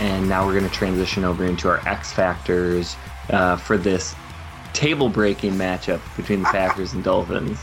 And now we're going to transition over into our X Factors uh, for this table breaking matchup between the Packers and Dolphins.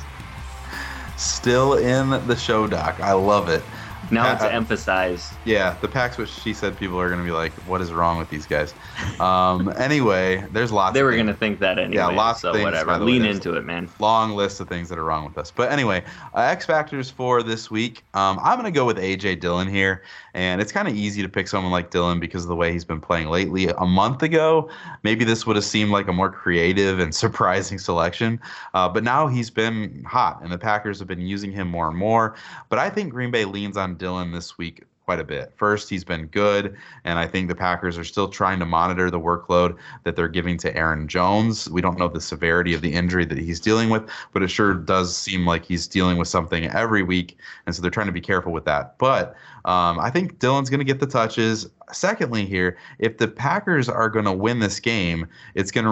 Still in the show doc. I love it. Now it's emphasized. Yeah, the packs which she said people are going to be like, what is wrong with these guys? Um, anyway, there's lots. They were going to think that anyway. Yeah, lots so of things. whatever. the way. Lean into it, man. Long list of things that are wrong with us. But anyway, uh, X factors for this week. Um, I'm going to go with AJ Dillon here, and it's kind of easy to pick someone like Dillon because of the way he's been playing lately. A month ago, maybe this would have seemed like a more creative and surprising selection, uh, but now he's been hot, and the Packers have been using him more and more. But I think Green Bay leans on Dillon this week quite a bit. First, he's been good, and I think the Packers are still trying to monitor the workload that they're giving to Aaron Jones. We don't know the severity of the injury that he's dealing with, but it sure does seem like he's dealing with something every week, and so they're trying to be careful with that. But um, I think Dillon's going to get the touches. Secondly, here, if the Packers are going to win this game, it's going to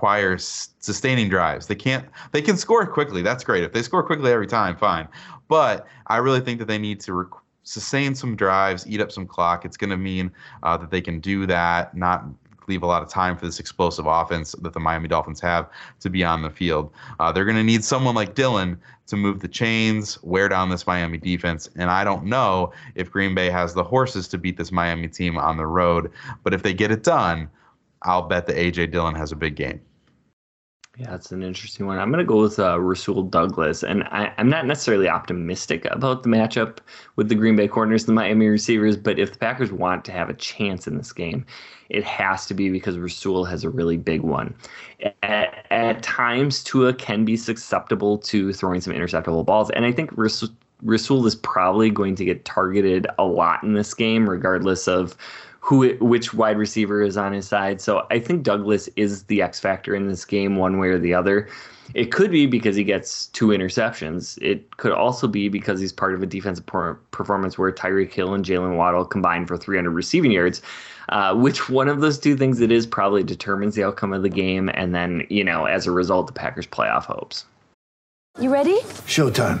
require sustaining drives. They can't. They can score quickly. That's great. If they score quickly every time, fine. But I really think that they need to. Sustain some drives, eat up some clock. It's going to mean uh, that they can do that, not leave a lot of time for this explosive offense that the Miami Dolphins have to be on the field. Uh, they're going to need someone like Dillon to move the chains, wear down this Miami defense. And I don't know if Green Bay has the horses to beat this Miami team on the road. But if they get it done, I'll bet that AJ Dillon has a big game. Yeah, that's an interesting one. I'm going to go with uh, Rasul Douglas, and I, I'm not necessarily optimistic about the matchup with the Green Bay corners, and the Miami receivers. But if the Packers want to have a chance in this game, it has to be because Rasul has a really big one. At, at times, Tua can be susceptible to throwing some interceptable balls, and I think Rasul, Rasul is probably going to get targeted a lot in this game, regardless of who it, which wide receiver is on his side. So I think Douglas is the X factor in this game, one way or the other. It could be because he gets two interceptions. It could also be because he's part of a defensive per- performance where Tyreek Hill and Jaylen Waddle combined for 300 receiving yards. Uh, which one of those two things it is probably determines the outcome of the game, and then you know as a result the Packers' playoff hopes. You ready? Showtime.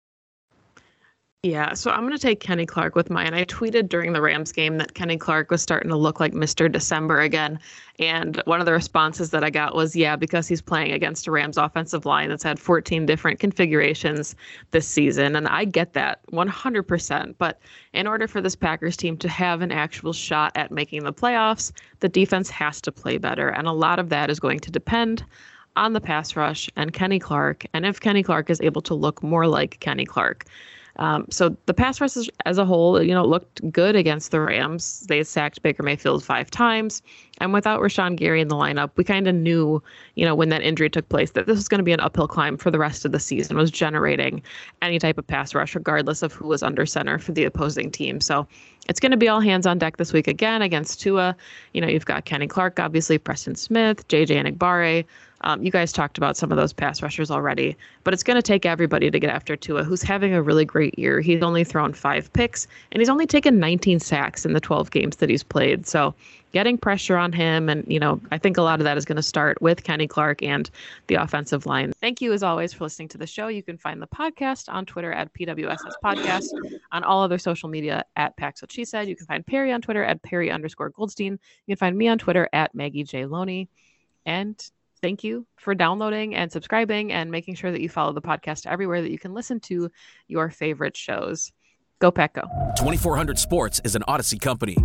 Yeah, so I'm going to take Kenny Clark with mine. And I tweeted during the Rams game that Kenny Clark was starting to look like Mr. December again. And one of the responses that I got was, yeah, because he's playing against a Rams offensive line that's had 14 different configurations this season. And I get that 100%. But in order for this Packers team to have an actual shot at making the playoffs, the defense has to play better. And a lot of that is going to depend on the pass rush and Kenny Clark. And if Kenny Clark is able to look more like Kenny Clark. Um, so the pass rush as a whole, you know, looked good against the Rams. They sacked Baker Mayfield five times, and without Rashan Gary in the lineup, we kind of knew, you know, when that injury took place, that this was going to be an uphill climb for the rest of the season. Was generating any type of pass rush, regardless of who was under center for the opposing team. So it's going to be all hands on deck this week again against Tua. You know, you've got Kenny Clark, obviously Preston Smith, JJ Enagbare. Um, you guys talked about some of those pass rushers already, but it's going to take everybody to get after Tua, who's having a really great year. He's only thrown five picks, and he's only taken 19 sacks in the 12 games that he's played. So getting pressure on him, and you know, I think a lot of that is going to start with Kenny Clark and the offensive line. Thank you as always for listening to the show. You can find the podcast on Twitter at PWSS Podcast, on all other social media at Pax What She Said. You can find Perry on Twitter at Perry underscore Goldstein. You can find me on Twitter at Maggie J Loney. And thank you for downloading and subscribing and making sure that you follow the podcast everywhere that you can listen to your favorite shows. Go Go. 2400 Sports is an Odyssey company.